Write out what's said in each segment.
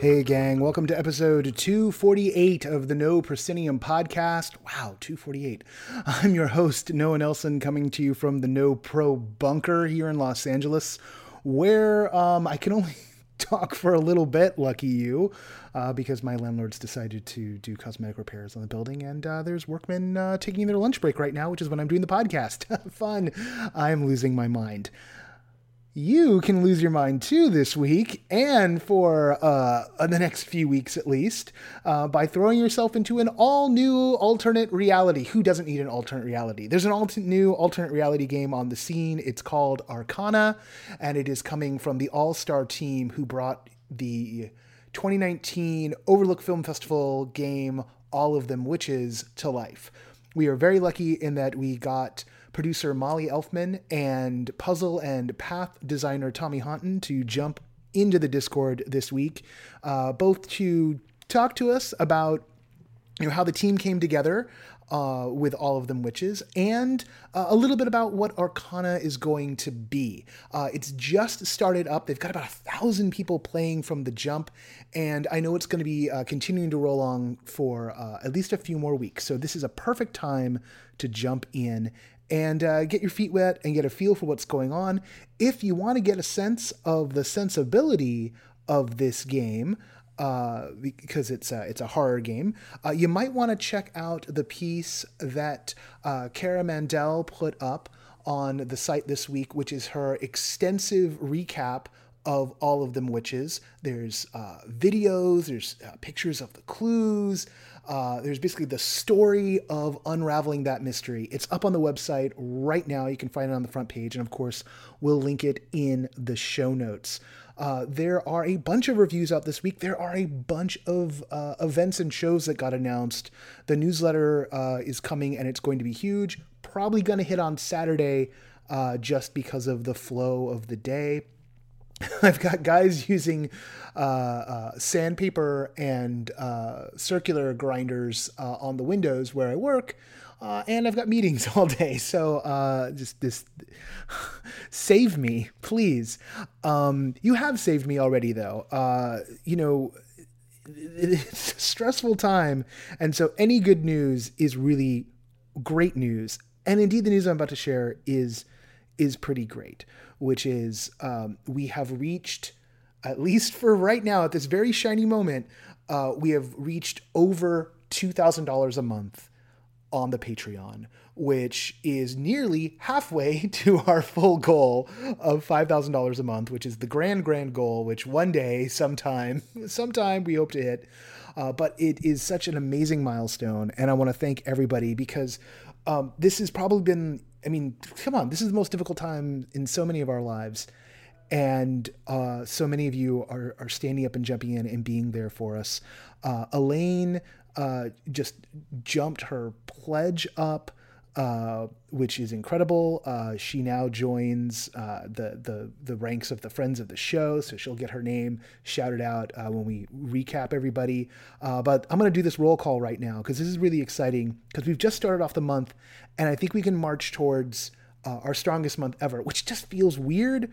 Hey, gang, welcome to episode 248 of the No Proscenium podcast. Wow, 248. I'm your host, Noah Nelson, coming to you from the No Pro Bunker here in Los Angeles, where um, I can only talk for a little bit, lucky you, uh, because my landlords decided to do cosmetic repairs on the building, and uh, there's workmen uh, taking their lunch break right now, which is when I'm doing the podcast. Fun. I'm losing my mind you can lose your mind too this week and for uh, the next few weeks at least uh, by throwing yourself into an all new alternate reality. Who doesn't need an alternate reality? There's an alt- new alternate reality game on the scene. It's called Arcana, and it is coming from the all star team who brought the 2019 Overlook Film Festival game All of Them Witches to life. We are very lucky in that we got producer Mali Elfman and puzzle and path designer Tommy Honton to jump into the Discord this week, uh, both to talk to us about you know how the team came together uh, with all of them witches, and uh, a little bit about what Arcana is going to be. Uh, it's just started up. They've got about a thousand people playing from the jump, and I know it's going to be uh, continuing to roll on for uh, at least a few more weeks. So this is a perfect time to jump in and uh, get your feet wet and get a feel for what's going on. If you want to get a sense of the sensibility of this game, uh, because it's a, it's a horror game, uh, you might want to check out the piece that uh, Kara Mandel put up on the site this week, which is her extensive recap of all of them witches. There's uh, videos, there's uh, pictures of the clues. Uh, there's basically the story of unraveling that mystery. It's up on the website right now. You can find it on the front page, and of course, we'll link it in the show notes. Uh, there are a bunch of reviews out this week. There are a bunch of uh, events and shows that got announced. The newsletter uh, is coming, and it's going to be huge. Probably going to hit on Saturday uh, just because of the flow of the day. I've got guys using uh, uh, sandpaper and uh, circular grinders uh, on the windows where I work, uh, and I've got meetings all day. So uh, just this, save me, please. Um, you have saved me already, though. you know, it's a stressful time, and so any good news is really great news. And indeed, the news I'm about to share is is pretty great which is um, we have reached, at least for right now, at this very shiny moment, uh, we have reached over $2,000 a month on the Patreon, which is nearly halfway to our full goal of $5,000 a month, which is the grand, grand goal, which one day, sometime, sometime we hope to hit. Uh, but it is such an amazing milestone. And I want to thank everybody because um, this has probably been I mean, come on, this is the most difficult time in so many of our lives. And uh, so many of you are, are standing up and jumping in and being there for us. Uh, Elaine uh, just jumped her pledge up uh, which is incredible. Uh, she now joins uh, the the the ranks of the friends of the show, so she'll get her name shouted out uh, when we recap everybody. Uh, but I'm going to do this roll call right now because this is really exciting because we've just started off the month, and I think we can march towards our strongest month ever, which just feels weird,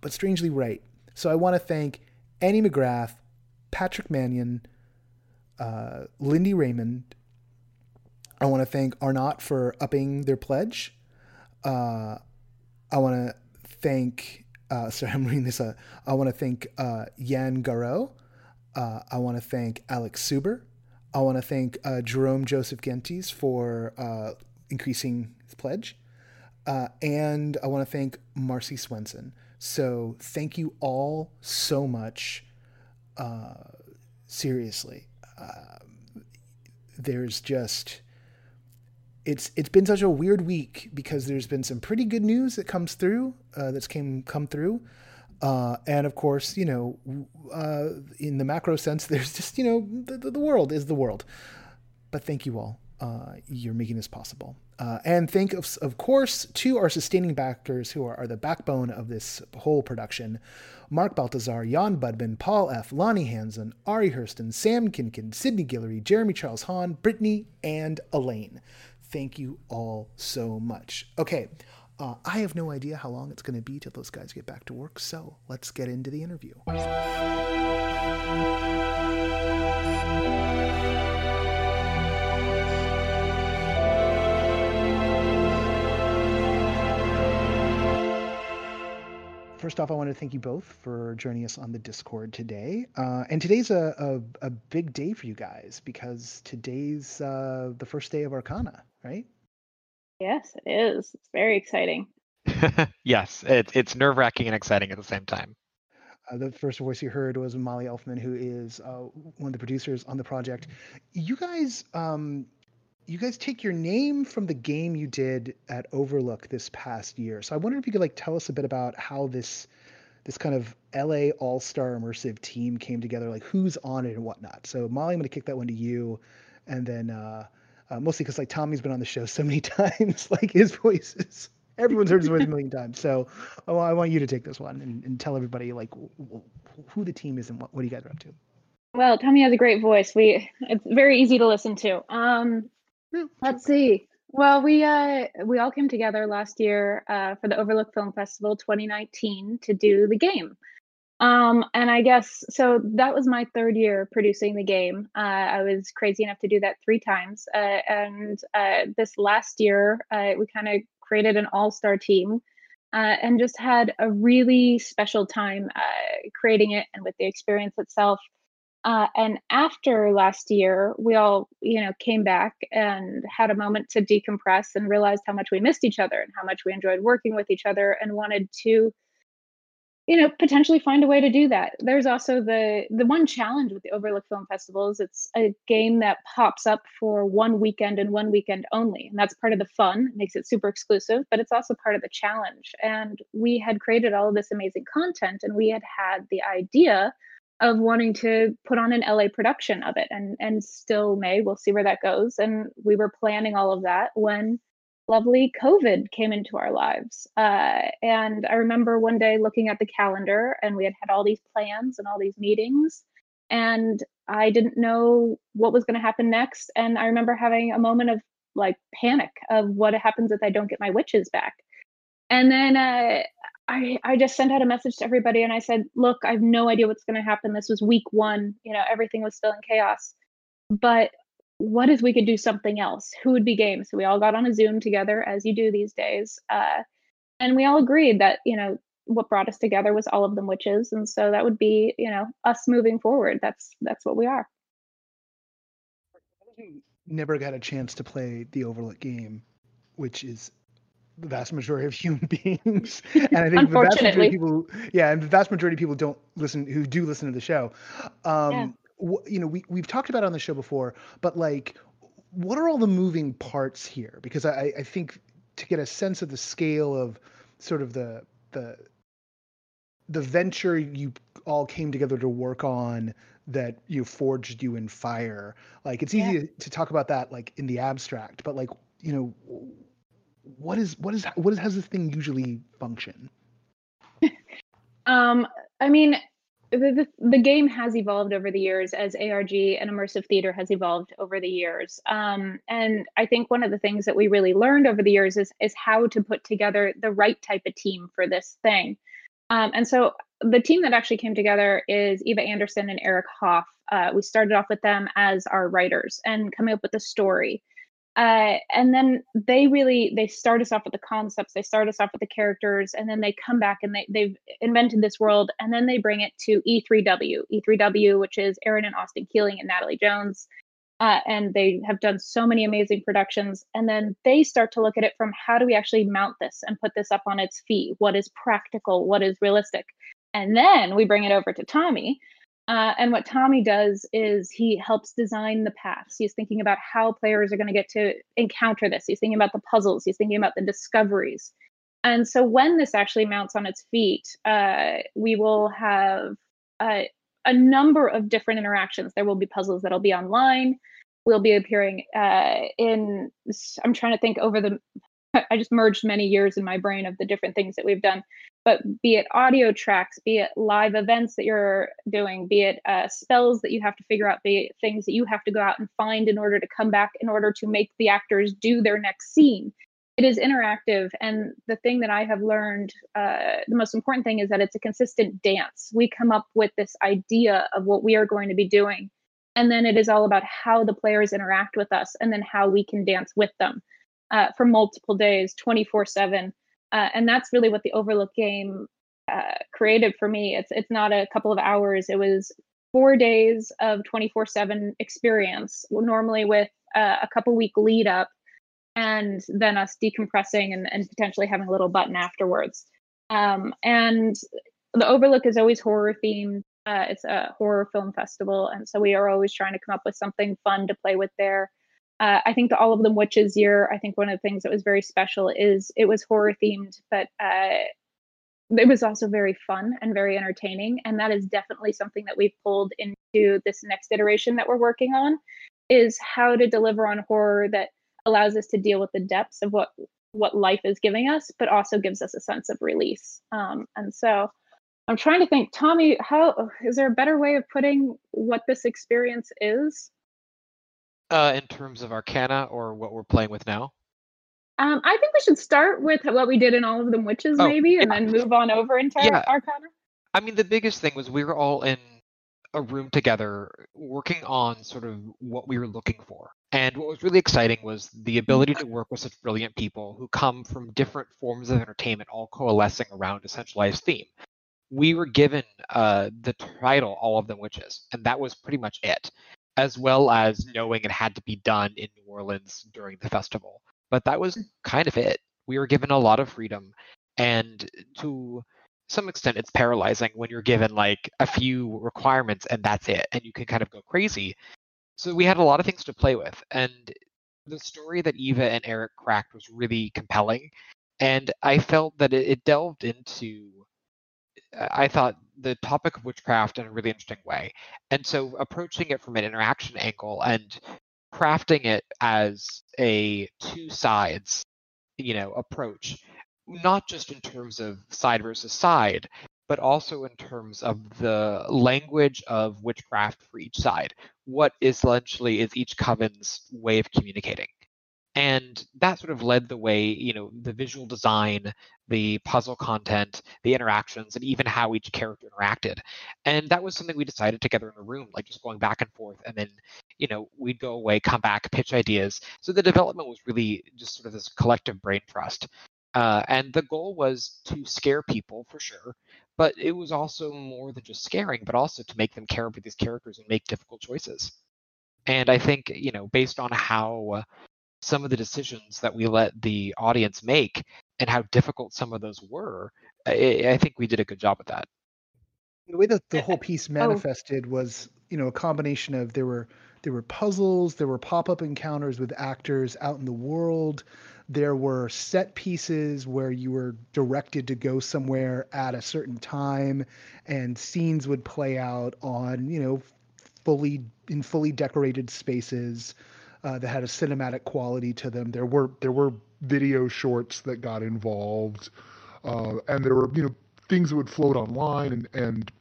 but strangely right. So I want to thank Annie McGrath, Patrick Mannion, Lindy Raymond. I want to thank Arnott for upping their pledge. Uh, I want to thank, uh, sorry, I'm reading this. Uh, I want to thank uh, Yan Garo. Uh, I want to thank Alex Suber. I want to thank uh, Jerome Joseph Gentes for uh, increasing his pledge. and I want to thank Marcy Swenson. So thank you all so much. seriously. there's just it's it's been such a weird week because there's been some pretty good news that comes through uh, that's came come through, uh, and of course you know uh, in the macro sense there's just you know the, the world is the world, but thank you all uh, you're making this possible. Uh, and thank, of, of course, to our sustaining backers who are, are, the backbone of this whole production Mark Baltazar, Jan Budman, Paul F., Lonnie Hansen, Ari Hurston, Sam Kinkin, Sydney Guillory, Jeremy Charles Hahn, Brittany, and Elaine. Thank you all so much. Okay, uh, I have no idea how long it's going to be till those guys get back to work, so let's get into the interview. First off, I want to thank you both for joining us on the Discord today. Uh, and today's a, a, a, big day for you guys because today's uh, the first day of Arcana, right? Yes, it is. It's very exciting. yes, it, it's nerve wracking and exciting at the same time. Uh, the first voice you heard was Mali Elfman, who is uh, one of the producers on the project. You guys, um, you guys take your name from the game you did at Overlook this past year. So I wonder if you could like tell us a bit about how this this kind of LA All Star immersive team came together, like who's on it and whatnot. So Mali, I'm going to kick that one to you, and then uh, uh, mostly because like Tommy's been on the show so many times, like his voice is everyone's heard his voice a million times. So oh, I want you to take this one and, and tell everybody like who the team is and what, what you guys are up to. Well, Tommy has a great voice. We it's very easy to listen to. Um, let's see. Well, we uh we all came together last year uh, for the Overlook Film Festival 2019 to do the game. Um, and I guess so that was my third year producing the game. Uh, I was crazy enough to do that three times. Uh, and uh, this last year, uh, we kind of created an all star team uh, and just had a really special time uh, creating it and with the experience itself. Uh, and after last year, we all, you know, came back and had a moment to decompress and realized how much we missed each other and how much we enjoyed working with each other and wanted to you know potentially find a way to do that. There's also the the one challenge with the overlook film festival is it's a game that pops up for one weekend and one weekend only and that's part of the fun. Makes it super exclusive but it's also part of the challenge. And we had created all of this amazing content and we had had the idea of wanting to put on an LA production of it and and still may we'll see where that goes and we were planning all of that when lovely COVID came into our lives. Uh, and I remember one day looking at the calendar and we had had all these plans and all these meetings. And I didn't know what was going to happen next. And I remember having a moment of like panic of what happens if I don't get my witches back. And then uh, I, I just sent out a message to everybody and I said, look, I have no idea what's going to happen. This was week one. You know, everything was still in chaos. But what if we could do something else? Who would be game? So we all got on a Zoom together, as you do these days, uh, and we all agreed that you know what brought us together was all of them witches, and so that would be you know us moving forward. That's that's what we are. Never got a chance to play the Overlook game, which is the vast majority of human beings, and I think the vast majority of people, yeah, and the vast majority of people don't listen who do listen to the show. Um, yeah you know, we we've talked about on the show before, but like, what are all the moving parts here? Because I, I think to get a sense of the scale of sort of the the the venture you all came together to work on that you forged you in fire like it's easy yeah. to, to talk about that like in the abstract but like you know what is what is what is, how does this thing usually function um i mean the, the, the, game has evolved over the years as ARG and immersive theater has evolved over the years. Um, and I think one of the things that we really learned over the years is, is how to put together the right type of team for this thing. Um, and so the team that actually came together is Eva Anderson and Eric Hoff. Uh, we started off with them as our writers and coming up with the story. Uh, and then they really they start us off with the concepts they start us off with the characters and then they come back and they, they've invented this world and then they bring it to e3w e3w which is aaron and austin keeling and natalie jones. Uh, and they have done so many amazing productions. And then they start to look at it from how do we actually mount this and put this up on its feet? What is practical? What is realistic? And then we bring it over to tommy uh, and what Tommy does is he helps design the paths. He's thinking about how players are going to get to encounter this. He's thinking about the puzzles. He's thinking about the discoveries. And so when this actually mounts on its feet, uh, we will have a, a number of different interactions. There will be puzzles that'll be online. We'll be appearing uh, in. I'm trying to think over the. I just merged many years in my brain of the different things that we've done, but be it audio tracks, be it live events that you're doing, be it uh, spells that you have to figure out, be it things that you have to go out and find in order to come back in order to make the actors do their next scene it is interactive. And the thing that i have learned uh, the most important thing is that it's a consistent dance. We come up with this idea of what we are going to be doing and then it is all about how the players interact with us and then how we can dance with them uh, for multiple days 24 uh, 7 and that's really what the overlook game uh, created for me it's it's not a couple of hours it was four days of 24 7 experience normally with uh, a couple week lead up and then us decompressing and, and potentially having a little button afterwards. Um, and the Overlook is always horror themed. Uh, it's a horror film festival, and so we are always trying to come up with something fun to play with there. Uh, I think the All of Them Witches year. I think one of the things that was very special is it was horror themed, but uh, it was also very fun and very entertaining. And that is definitely something that we've pulled into this next iteration that we're working on. Is how to deliver on horror that allows us to deal with the depths of what what life is giving us, but also gives us a sense of release. Um, and so I'm trying to think, Tommy, how is there a better way of putting what this experience is? Uh, in terms of Arcana or what we're playing with now? Um, I think we should start with what we did in all of them witches, oh, maybe, yeah. and then move on over into yeah. Arcana. I mean, the biggest thing was we were all in a room together working on sort of what we were looking for. And what was really exciting was the ability to work with such brilliant people who come from different forms of entertainment, all coalescing around a centralized theme. We were given uh, the title All of Them Witches, and that was pretty much it, as well as knowing it had to be done in New Orleans during the festival. But that was kind of it. We were given a lot of freedom, and to some extent it's paralyzing when you're given like a few requirements and that's it and you can kind of go crazy so we had a lot of things to play with and the story that eva and eric cracked was really compelling and i felt that it, it delved into i thought the topic of witchcraft in a really interesting way and so approaching it from an interaction angle and crafting it as a two sides you know approach not just in terms of side versus side, but also in terms of the language of witchcraft for each side. What essentially is each coven's way of communicating? And that sort of led the way, you know, the visual design, the puzzle content, the interactions, and even how each character interacted. And that was something we decided together in a room, like just going back and forth. And then, you know, we'd go away, come back, pitch ideas. So the development was really just sort of this collective brain trust. Uh, and the goal was to scare people for sure, but it was also more than just scaring, but also to make them care about these characters and make difficult choices. And I think, you know, based on how uh, some of the decisions that we let the audience make and how difficult some of those were, I, I think we did a good job with that. The way that the whole piece oh. manifested oh. was, you know, a combination of there were there were puzzles, there were pop-up encounters with actors out in the world, there were set pieces where you were directed to go somewhere at a certain time, and scenes would play out on, you know, fully in fully decorated spaces uh, that had a cinematic quality to them. There were there were video shorts that got involved, uh, and there were you know things that would float online, and and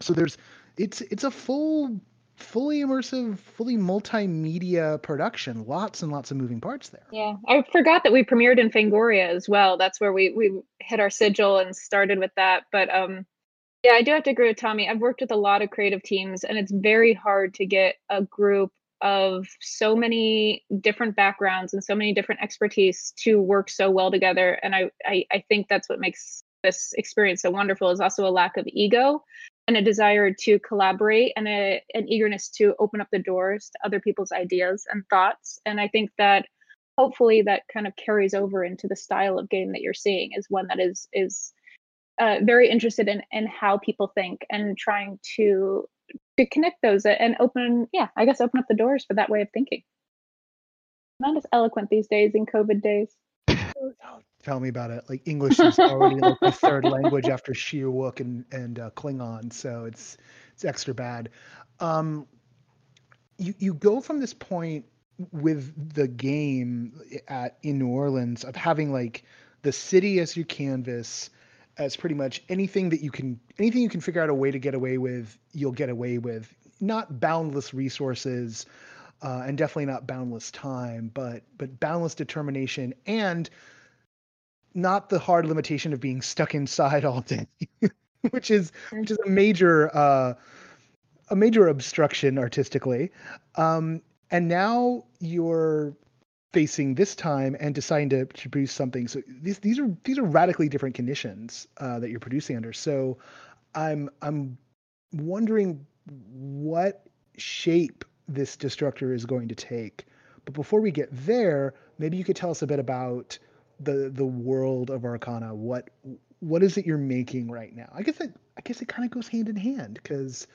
so there's it's it's a full fully immersive, fully multimedia production. Lots and lots of moving parts there. Yeah, I forgot that we premiered in Fangoria as well. That's where we we hit our sigil and started with that. But um, yeah, I do have to agree with Tommy. I've worked with a lot of creative teams, and it's very hard to get a group of so many different backgrounds and so many different expertise to work so well together. And I I, I think that's what makes this experience so wonderful is also a lack of ego and a desire to collaborate and a, an eagerness to open up the doors to other people's ideas and thoughts. And I think that hopefully that kind of carries over into the style of game that you're seeing is one that is is uh, very interested in in how people think and trying to to connect those and open yeah i guess open up the doors for that way of thinking not as eloquent these days in covid days oh, tell me about it. Like English is already like the third language after Shyriiwook and and uh, Klingon, so it's it's extra bad. Um, you you go from this point with the game at in New Orleans of having like the city as your canvas as pretty much anything that you can anything you can figure out a way to get away with you'll get away with. Not boundless resources uh, and definitely not boundless time but but boundless determination and not the hard limitation of being stuck inside all day which is which is a major uh, a major obstruction artistically. Um, and now you're facing this time and deciding to, to produce something. So these these are these are radically different conditions uh, that you're producing under. So I'm I'm wondering what shape this destructor is going to take. But before we get there, maybe you could tell us a bit about the the world of Arcana. What what is it you're making right now? I guess it I guess it kind of goes hand in hand because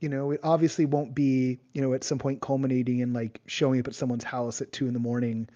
you know, it obviously won't be, you know, at some point culminating in like showing up at someone's house at two in the morning.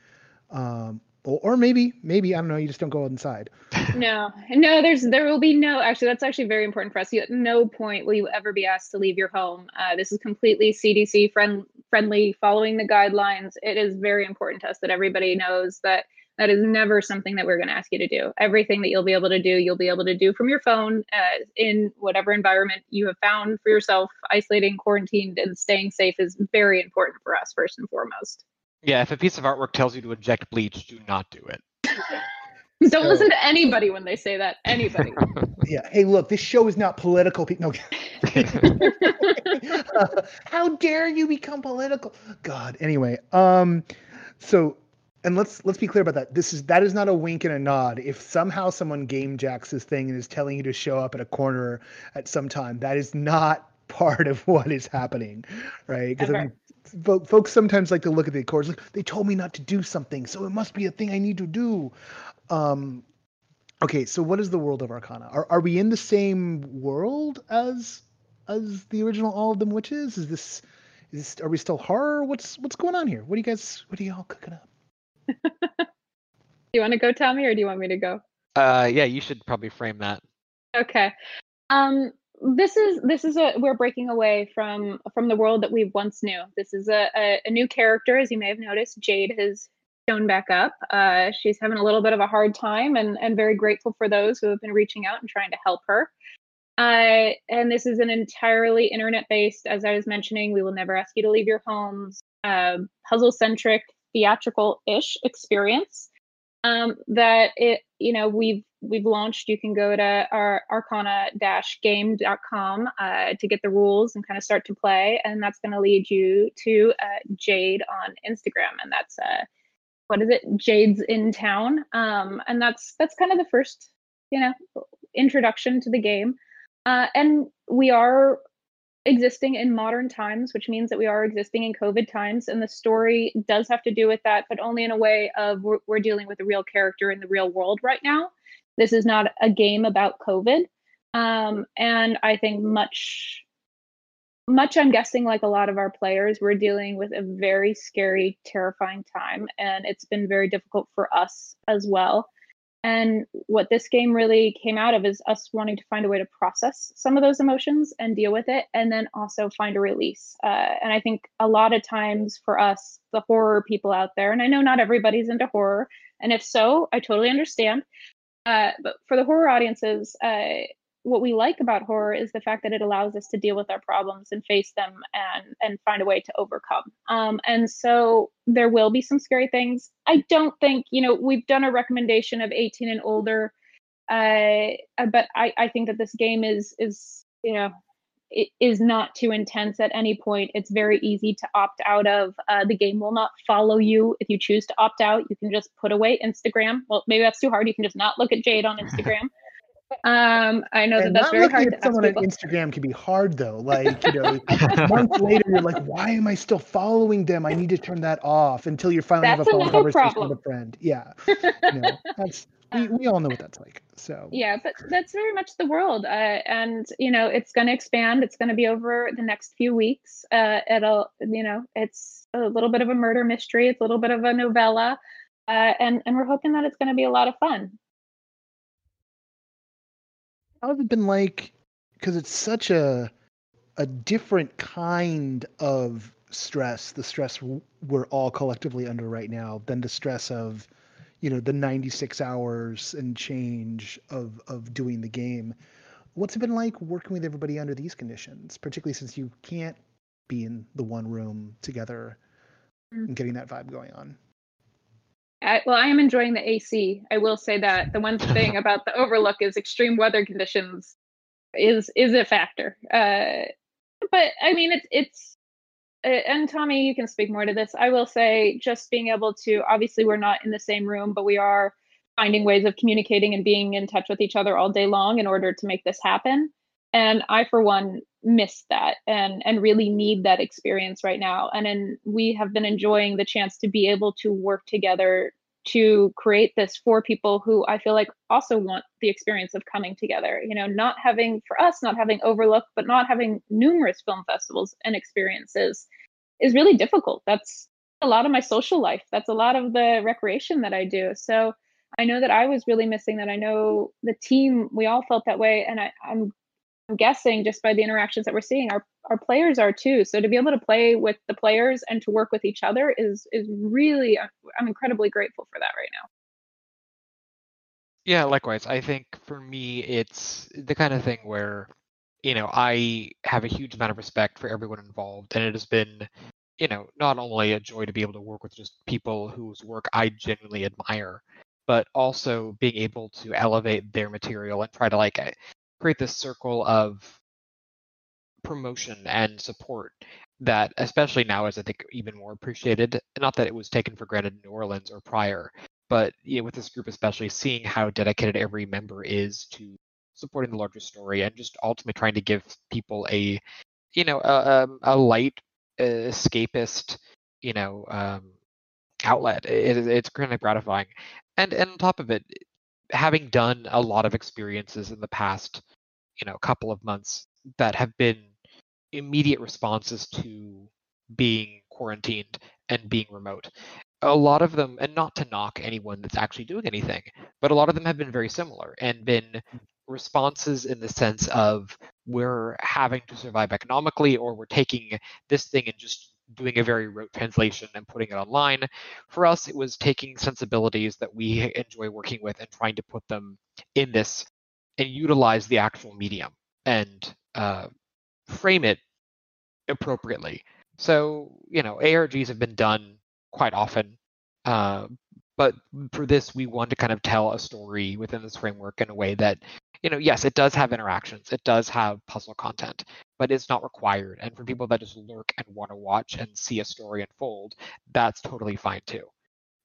Um, or, maybe, maybe, I don't know, you just don't go inside. No, no, there's, there will be no, actually, that's actually very important for us. You, at no point will you ever be asked to leave your home. Uh, this is completely CDC friend, friendly, following the guidelines. It is very important to us that everybody knows that that is never something that we're going to ask you to do. Everything that you'll be able to do, you'll be able to do from your phone uh, in whatever environment you have found for yourself. Isolating, quarantined, and staying safe is very important for us, first and foremost. Yeah, if a piece of artwork tells you to inject bleach, do not do it. Don't so, listen to anybody when they say that. Anybody. yeah. Hey, look, this show is not political. No. uh, how dare you become political? God. Anyway, um, so and let's let's be clear about that. This is that is not a wink and a nod. If somehow someone game jacks this thing and is telling you to show up at a corner at some time, that is not part of what is happening, right? Because I mean, folks sometimes like to look at the chords like they told me not to do something, so it must be a thing I need to do. Um, okay, so what is the world of Arcana? Are are we in the same world as as the original All of Them Witches? Is this is this, are we still horror? What's what's going on here? What do you guys what are y'all cooking up? Do you want to go, Tommy, or do you want me to go? Uh, yeah, you should probably frame that. Okay. Um, this is this is a we're breaking away from from the world that we once knew. This is a, a, a new character, as you may have noticed. Jade has shown back up. Uh, she's having a little bit of a hard time, and and very grateful for those who have been reaching out and trying to help her. Uh, and this is an entirely internet based, as I was mentioning. We will never ask you to leave your homes. Uh, puzzle centric, theatrical-ish experience um, that it you know we've we've launched. You can go to our arcana-game.com uh, to get the rules and kind of start to play and that's going to lead you to uh, jade on instagram and that's uh, what is it? Jade's in town. Um, and that's that's kind of the first you know introduction to the game. Uh, and we are existing in modern times, which means that we are existing in COVID times. And the story does have to do with that, but only in a way of we're, we're dealing with a real character in the real world right now. This is not a game about COVID. Um, and I think much, much, I'm guessing, like a lot of our players, we're dealing with a very scary, terrifying time. And it's been very difficult for us as well. And what this game really came out of is us wanting to find a way to process some of those emotions and deal with it, and then also find a release. Uh, and I think a lot of times for us, the horror people out there, and I know not everybody's into horror, and if so, I totally understand. Uh, but for the horror audiences, uh, what we like about horror is the fact that it allows us to deal with our problems and face them and and find a way to overcome. Um, and so there will be some scary things. I don't think you know we've done a recommendation of 18 and older. Uh, but I, I think that this game is is you know it is not too intense at any point. It's very easy to opt out of. Uh, the game will not follow you. If you choose to opt out you can just put away instagram. Well maybe that's too hard. You can just not look at jade on instagram um, I know and that that's very hard. At someone on Instagram can be hard though. Like you know, months later, you're like, why am I still following them? I need to turn that off until you finally that's have a phone conversation problem. with a friend. Yeah, you know, that's we, we all know what that's like. So yeah, but that's very much the world, uh, and you know, it's going to expand. It's going to be over the next few weeks. Uh, it'll, you know, it's a little bit of a murder mystery. It's a little bit of a novella, uh, and and we're hoping that it's going to be a lot of fun how has it been like? Because it's such a a different kind of stress, the stress we're all collectively under right now, than the stress of, you know, the 96 hours and change of of doing the game. What's it been like working with everybody under these conditions, particularly since you can't be in the one room together mm. and getting that vibe going on? I, well, I am enjoying the AC. I will say that the one thing about the Overlook is extreme weather conditions is is a factor. Uh, but I mean, it's it's uh, and Tommy, you can speak more to this. I will say, just being able to obviously we're not in the same room, but we are finding ways of communicating and being in touch with each other all day long in order to make this happen. And I, for one, miss that and and really need that experience right now. And then we have been enjoying the chance to be able to work together to create this for people who I feel like also want the experience of coming together. You know, not having for us, not having Overlook, but not having numerous film festivals and experiences is really difficult. That's a lot of my social life. That's a lot of the recreation that I do. So I know that I was really missing that. I know the team, we all felt that way. And I, I'm guessing just by the interactions that we're seeing, our our players are too. So to be able to play with the players and to work with each other is is really uh, I'm incredibly grateful for that right now. Yeah, likewise. I think for me it's the kind of thing where you know, I have a huge amount of respect for everyone involved and it has been you know, not only a joy to be able to work with just people whose work I genuinely admire, but also being able to elevate their material and try to like create this circle of promotion and support that especially now is i think even more appreciated. Not that it was taken for granted in new orleans or prior but you know, with this group especially seeing how dedicated every member is to supporting the larger story and just ultimately trying to give people a you know a, um, a light escapist you know um, outlet it, it's kind of gratifying. And and on top of it having done a lot of experiences in the past, you know, couple of months that have been immediate responses to being quarantined and being remote. A lot of them, and not to knock anyone that's actually doing anything, but a lot of them have been very similar and been mm. responses in the sense of we're having to survive economically or we're taking this thing and just doing a very rote translation and putting it online. For us, it was taking sensibilities that we enjoy working with and trying to put them in this and utilize the actual medium and uh, frame it appropriately. So, you know, ARGs have been done quite often, uh, but for this, we want to kind of tell a story within this framework in a way that you know, yes, it does have interactions, it does have puzzle content, but it's not required. And for people that just lurk and want to watch and see a story unfold, that's totally fine too.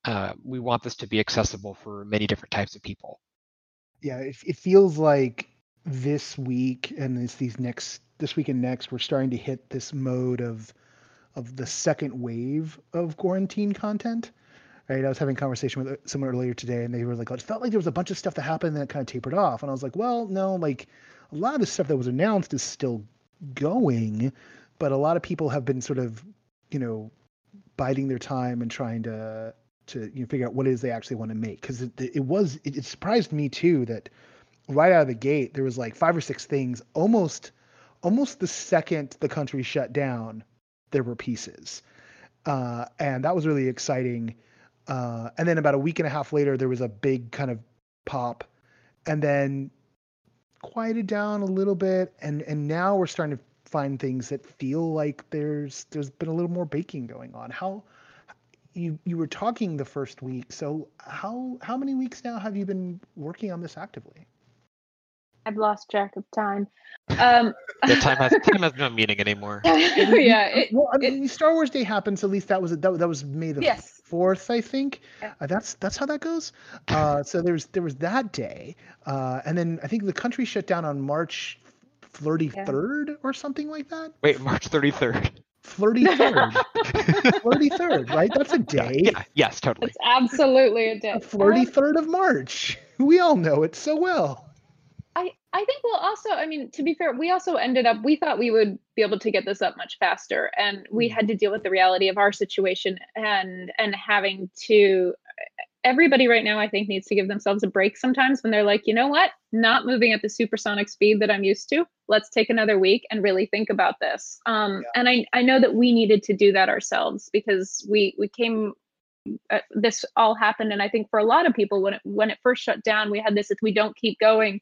Uh, we want this to be accessible for many different types of people. Yeah, it, it feels like this week and it's these next this week and next we're starting to hit this mode of of the second wave of quarantine content right? I was having a conversation with uh, someone earlier today, and they were like, "It felt like there was a bunch of stuff that happened, and it kind of tapered off." And I was like, "Well, no, like a lot of the stuff that was announced is still going, but a lot of people have been sort of, you know, biding their time and trying to to you know figure out what it is they actually want to make because it, it was it, it surprised me too that right out of the gate there was like five or six things almost almost the second the country shut down there were pieces uh, and that was really exciting uh, and then about a week and a half later, there was a big kind of pop, and then quieted down a little bit, and and now we're starting to find things that feel like there's there's been a little more baking going on. How you you were talking the first week, so how how many weeks now have you been working on this actively? I've lost track of time. Um, the time has time has no meaning anymore. yeah. It, well, I mean, it, Star Wars Day happens. At least that was that, that was May the yes. Fourth, I think. Yeah. Uh, that's that's how that goes. Uh, so there was there was that day, uh, and then I think the country shut down on March thirty third yeah. or something like that. Wait, March thirty third. Flirty third. flirty third, right? That's a day. Yeah, yes, totally. It's absolutely a day. A flirty third of March. We all know it so well. I think we'll also, I mean, to be fair, we also ended up, we thought we would be able to get this up much faster. And we mm. had to deal with the reality of our situation and, and having to, everybody right now, I think, needs to give themselves a break sometimes when they're like, you know what, not moving at the supersonic speed that I'm used to. Let's take another week and really think about this. Um, yeah. And I, I know that we needed to do that ourselves because we we came. Uh, this all happened, and I think for a lot of people, when it when it first shut down, we had this: if we don't keep going,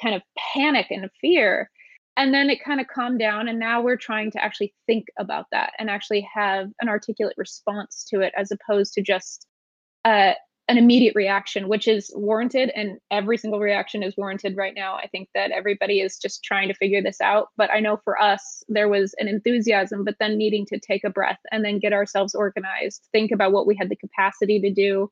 kind of panic and fear. And then it kind of calmed down and now we're trying to actually think about that and actually have an articulate response to it as opposed to just uh, an immediate reaction which is warranted and every single reaction is warranted right now. I think that everybody is just trying to figure this out but i know for us there was an enthusiasm but then needing to take a breath and then get ourselves organized think about what we had the capacity to do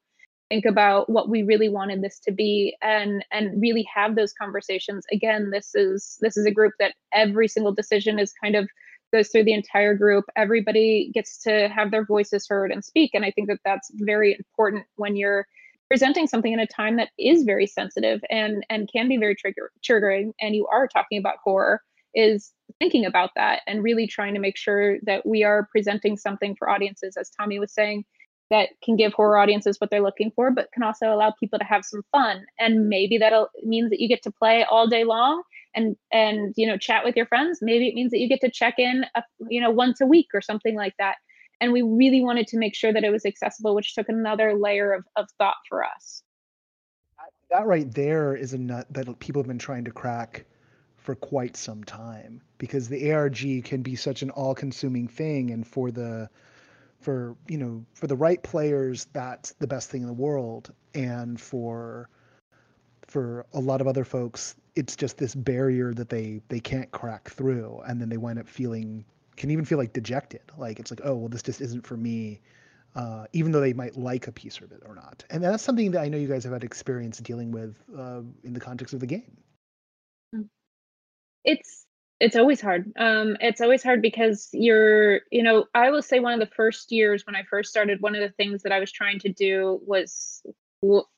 think about what we really wanted this to be and and really have those conversations. Again this is this is a group that every single decision is kind of goes through the entire group. Everybody gets to have their voices heard and speak and i think that that's very important when you're presenting something in a time that is very sensitive and and can be very trigger triggering and you are talking about horror is thinking about that and really trying to make sure that we are presenting something for audiences. As tommy was saying that can give horror audiences what they're looking for, but can also allow people to have some fun. And maybe that means that you get to play all day long and and you know chat with your friends. Maybe it means that you get to check in, a, you know, once a week or something like that. And we really wanted to make sure that it was accessible, which took another layer of, of thought for us. That right there is a nut that people have been trying to crack for quite some time because the ARG can be such an all-consuming thing, and for the for you know for the right players that's the best thing in the world. And for for a lot of other folks it's just this barrier that they they can't crack through. And then they wind up feeling can even feel like dejected. Like it's like oh well this just isn't for me uh, even though they might like a piece of it or not. And that's something that i know you guys have had experience dealing with uh, in the context of the game. It's it's always hard. Um, it's always hard because you're, you know, I will say one of the first years when I first started, one of the things that I was trying to do was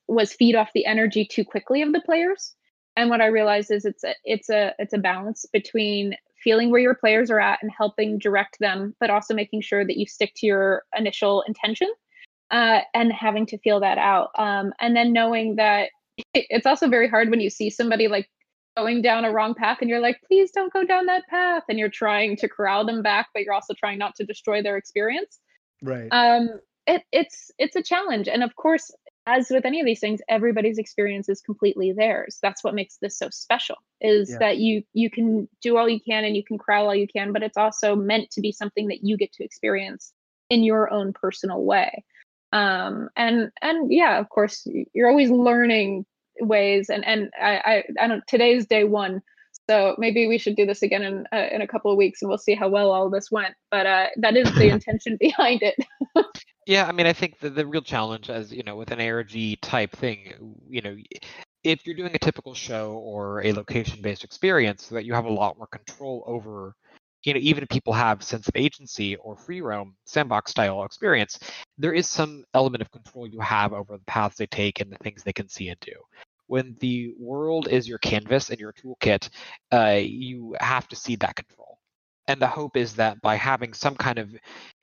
was feed off the energy too quickly of the players. And what I realized is it's a it's a it's a balance between feeling where your players are at and helping direct them, but also making sure that you stick to your initial intention uh, and having to feel that out. Um, and then knowing that it's also very hard when you see somebody like going down a wrong path and you're like please don't go down that path. And you're trying to corral them back but you're also trying not to destroy their experience. Right. Um it, it's it's a challenge. And of course as with any of these things everybody's experience is completely theirs. That's what makes this so special is yeah. that you you can do all you can and you can corral all you can but it's also meant to be something that you get to experience in your own personal way. Um and and yeah of course you're always learning ways and and I, I I don't today's day one so maybe we should do this again in uh, in a couple of weeks and we'll see how well all this went but uh, that is the intention behind it. Yeah I mean I think the, the real challenge as you know with an ARG type thing you know if you're doing a typical show or a location based experience so that you have a lot more control over you know, even if people have sense of agency or free roam sandbox style experience, there is some element of control you have over the paths they take and the things they can see and do. When the world is your canvas and your toolkit, uh, you have to see that control. And the hope is that by having some kind of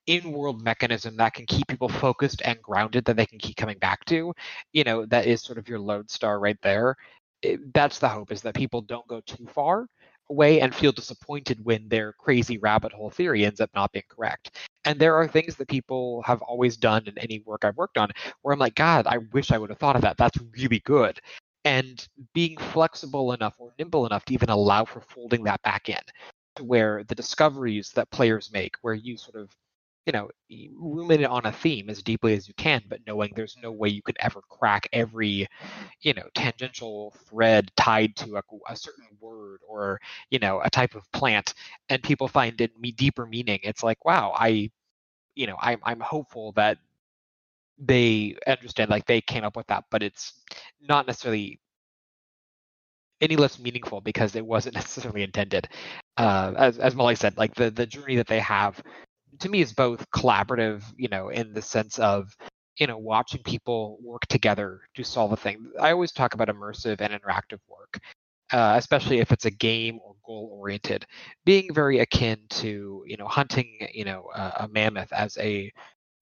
in-world mechanism that can keep people focused and grounded that they can keep coming back to, you know, that is sort of your lodestar right there. It, that's the hope is that people don't go too far away and feel disappointed when their crazy rabbit hole theory ends up not being correct. And there are things that people have always done in any work I've worked on where I'm like, God, I wish I would have thought of that. That's really good. And being flexible enough or nimble enough to even allow for folding that back in to where the discoveries that players make, where you sort of you know, ruminate on a theme as deeply as you can, but knowing there's no way you could ever crack every, you know, tangential thread tied to a, a certain word or, you know, a type of plant, and people find it me deeper meaning. It's like, wow, I, you know, I'm I'm hopeful that they understand like they came up with that, but it's not necessarily any less meaningful because it wasn't necessarily intended. Uh, as as Mali said, like the the journey that they have to me is both collaborative, you know, in the sense of you know watching people work together to solve a thing. I always talk about immersive and interactive work, uh, especially if it's a game or goal oriented, being very akin to you know hunting you know uh, a mammoth as a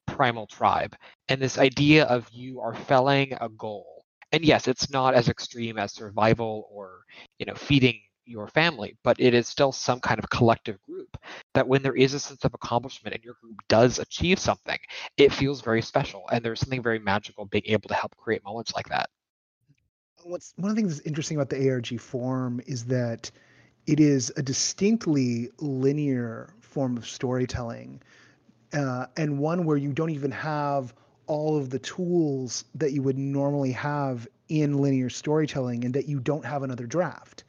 primal tribe and this idea of you are felling a goal. And yes, it's not as extreme as survival or, you know, feeding your family, but it is still some kind of collective group that when there is a sense of accomplishment and your group does achieve something, it feels very special. And there's something very magical being able to help create moments like that. What's one of the things that's interesting about the ARG form is that it is a distinctly linear form of storytelling uh, and one where you don't even have all of the tools that you would normally have in linear storytelling and that you don't have another draft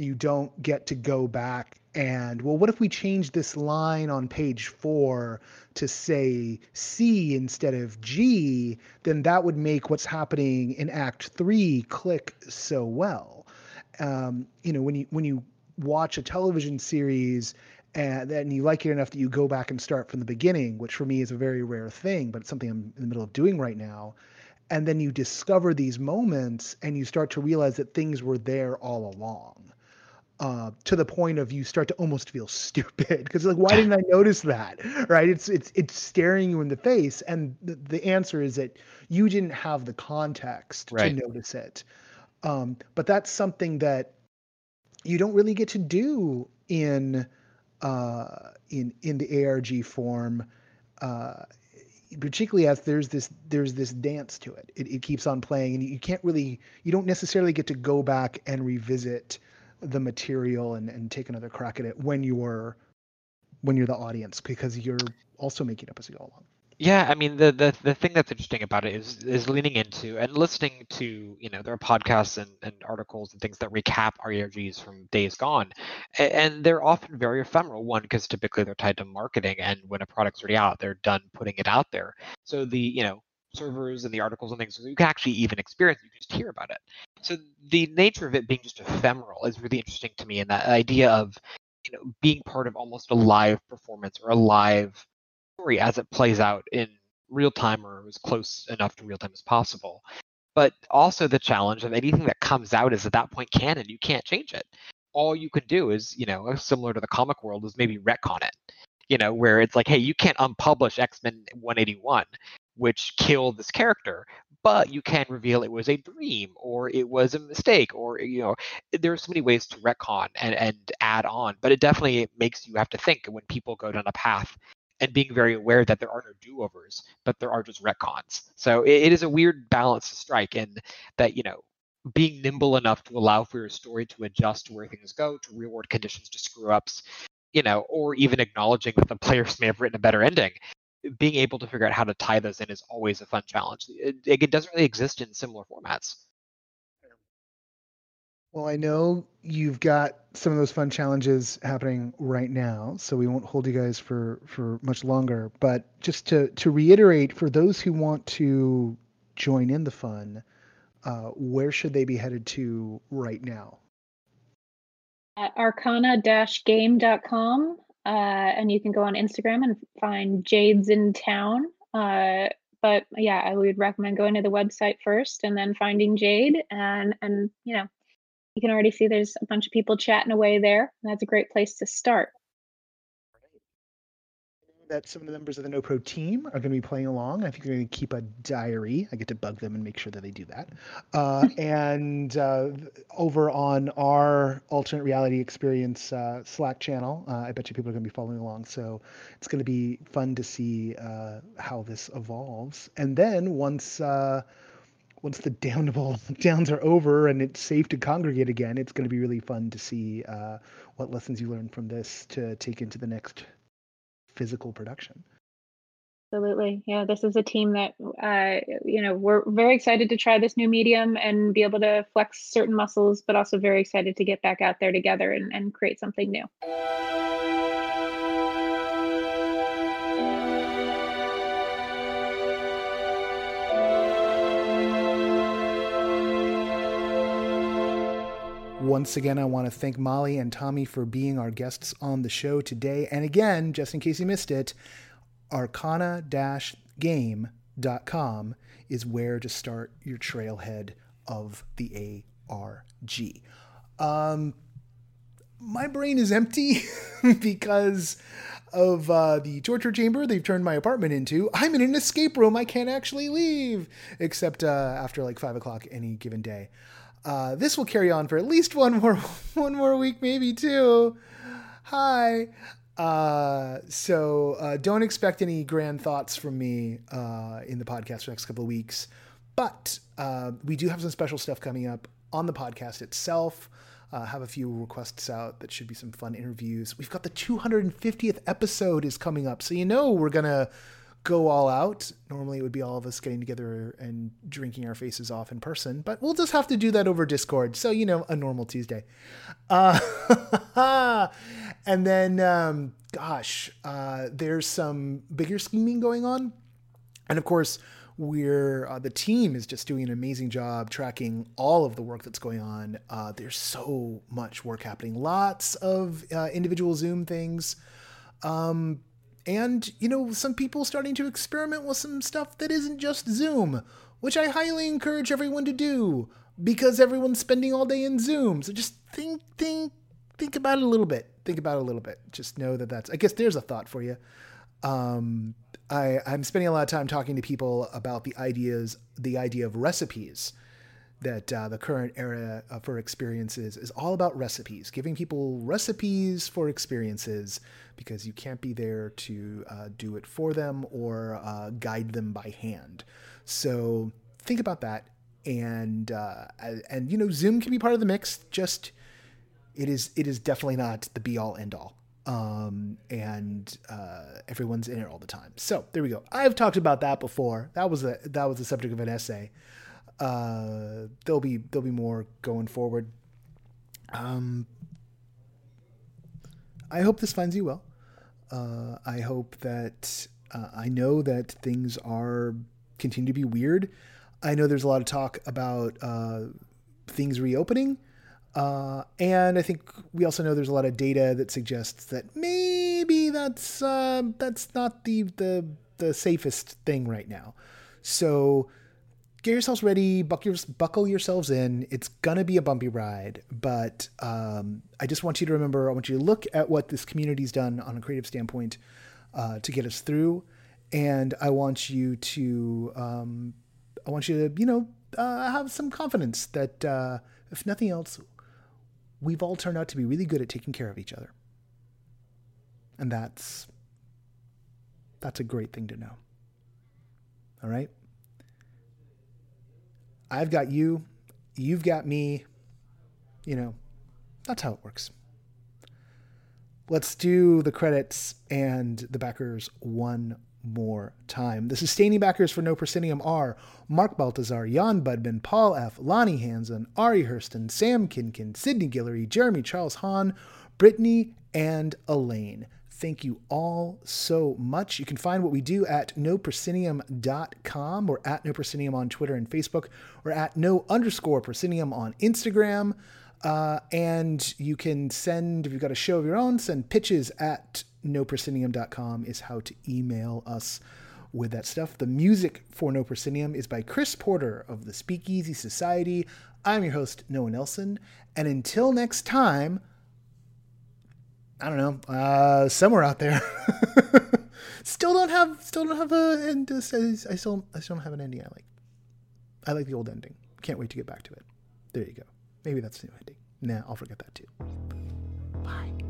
you don't get to go back and well what if we change this line on page four to say c instead of g? Then that would make what's happening in act three click so well. Um, you know when you when you watch a television series and then you like it enough that you go back and start from the beginning which for me is a very rare thing but it's something i'm in the middle of doing right now. And then you discover these moments and you start to realize that things were there all along uh, to the point of you start to almost feel stupid because like why didn't I notice that right it's it's it's staring you in the face and the, the answer is that you didn't have the context right. to notice it um, but that's something that you don't really get to do in uh, in in the ARG form uh, particularly as there's this there's this dance to it. it it keeps on playing and you can't really you don't necessarily get to go back and revisit the material and, and take another crack at it when you're when you're the audience because you're also making up as you go along. Yeah, I mean the, the the thing that's interesting about it is is leaning into and listening to you know there are podcasts and, and articles and things that recap ARGs from days gone, and, and they're often very ephemeral. One because typically they're tied to marketing, and when a product's already out, they're done putting it out there. So the you know servers and the articles and things so you can actually even experience you just hear about it so the nature of it being just ephemeral is really interesting to me and that idea of you know being part of almost a live performance or a live story as it plays out in real time or as close enough to real time as possible. But also the challenge of anything that comes out is at that point canon you can't change it. All you can do is you know similar to the comic world is maybe retcon it you know where it's like hey you can't unpublish x-men 181 which killed this character but you can reveal it was a dream or it was a mistake or you know there are so many ways to retcon and, and add on but it definitely makes you have to think when people go down a path and being very aware that there are no do-overs but there are just retcons. So it, it is a weird balance to strike and that you know being nimble enough to allow for your story to adjust to where things go to reward conditions to screw ups you know or even acknowledging that the players may have written a better ending being able to figure out how to tie those in is always a fun challenge. It, it doesn't really exist in similar formats. Well, I know you've got some of those fun challenges happening right now, so we won't hold you guys for for much longer. But just to to reiterate, for those who want to join in the fun, uh, where should they be headed to right now? At arcana-game.com uh, and you can go on Instagram and find Jades in Town. Uh, but yeah, I would recommend going to the website first and then finding Jade, and and you know, you can already see there's a bunch of people chatting away there. That's a great place to start that some of the members of the No Pro team are going to be playing along. I think they're going to keep a diary. I get to bug them and make sure that they do that. Uh, and uh, over on our alternate reality experience uh, Slack channel, uh, I bet you people are going to be following along. So it's going to be fun to see uh, how this evolves. And then once uh, once the downable downs are over and it's safe to congregate again, it's going to be really fun to see what lessons you learn from this to take into the next physical production. Absolutely. Yeah, this is a team that, uh, you know, we're very excited to try this new medium and be able to flex certain muscles, but also very excited to get back out there together and, and create something new. Once again, I want to thank Mali and Tommy for being our guests on the show today. And again, just in case you missed it, arcana game.com is where to start your trailhead of the ARG. Um, my brain is empty because of uh, the torture chamber they've turned my apartment into. I'm in an escape room. I can't actually leave, except uh, after like five o'clock any given day. Uh, this will carry on for at least one more one more week, maybe two. Hi. Uh, so uh, don't expect any grand thoughts from me uh, in the podcast for the next couple of weeks, but uh, we do have some special stuff coming up on the podcast itself. Uh, have a few requests out that should be some fun interviews. We've got the 250th episode is coming up, so you know we're gonna go all out. Normally it would be all of us getting together and drinking our faces off in person, but we'll just have to do that over Discord. So, you know, a normal Tuesday. Uh, and then, um, gosh, uh, there's some bigger scheming going on. And of course, we're uh, the team is just doing an amazing job tracking all of the work that's going on. Uh, there's so much work happening, lots of uh, individual Zoom things. Um, and you know some people starting to experiment with some stuff that isn't just zoom which i highly encourage everyone to do because everyone's spending all day in zoom. So just think think think about it a little bit. Think about it a little bit. Just know that that's i guess there's a thought for you. Um, I, i'm spending a lot of time talking to people about the ideas the idea of recipes that uh, the current era uh, for experiences is all about recipes, giving people recipes for experiences because you can't be there to uh, do it for them or uh, guide them by hand. So think about that, and uh, and you know Zoom can be part of the mix. Just it is it is definitely not the be all end all. Um, and uh, everyone's in it all the time. So there we go. I've talked about that before. That was a that was the subject of an essay. Uh, there'll be there'll be more going forward. Um, I hope this finds you well. Uh, I hope that uh, I know that things are continue to be weird. I know there's a lot of talk about uh, things reopening, uh, and I think we also know there's a lot of data that suggests that maybe that's uh, that's not the the the safest thing right now. So get yourselves ready, buckle, buckle yourselves in. It's gonna be a bumpy ride, but um, I just want you to remember. I want you to look at what this community's done on a creative standpoint uh, to get us through, and I want you to, um, I want you to, you know, uh, have some confidence that uh, if nothing else, we've all turned out to be really good at taking care of each other, and that's that's a great thing to know. All right. I've got you, you've got me. You know, that's how it works. Let's do the credits and the backers one more time. The sustaining backers for No Proscenium are Mark Baltazar, Jan Budman, Paul F., Lonnie Hansen, Ari Hurston, Sam Kinkin, Sydney Guillory, Jeremy Charles Hahn, Brittany, and Elaine. Thank you all so much. You can find what we do at noproscenium.com or at noproscenium on Twitter and Facebook or at no underscore proscenium on Instagram. Uh, and you can send, if you've got a show of your own, send pitches at noproscenium.com is how to email us with that stuff. The music for No Proscenium is by Chris Porter of the Speakeasy Society. I'm your host, Noah Nelson. And until next time, I don't know, uh, somewhere out there. still don't have, still don't have a, uh, I still, I still don't have an ending I like. I like the old ending. Can't wait to get back to it. There you go. Maybe that's the new ending. Nah, I'll forget that too. Bye.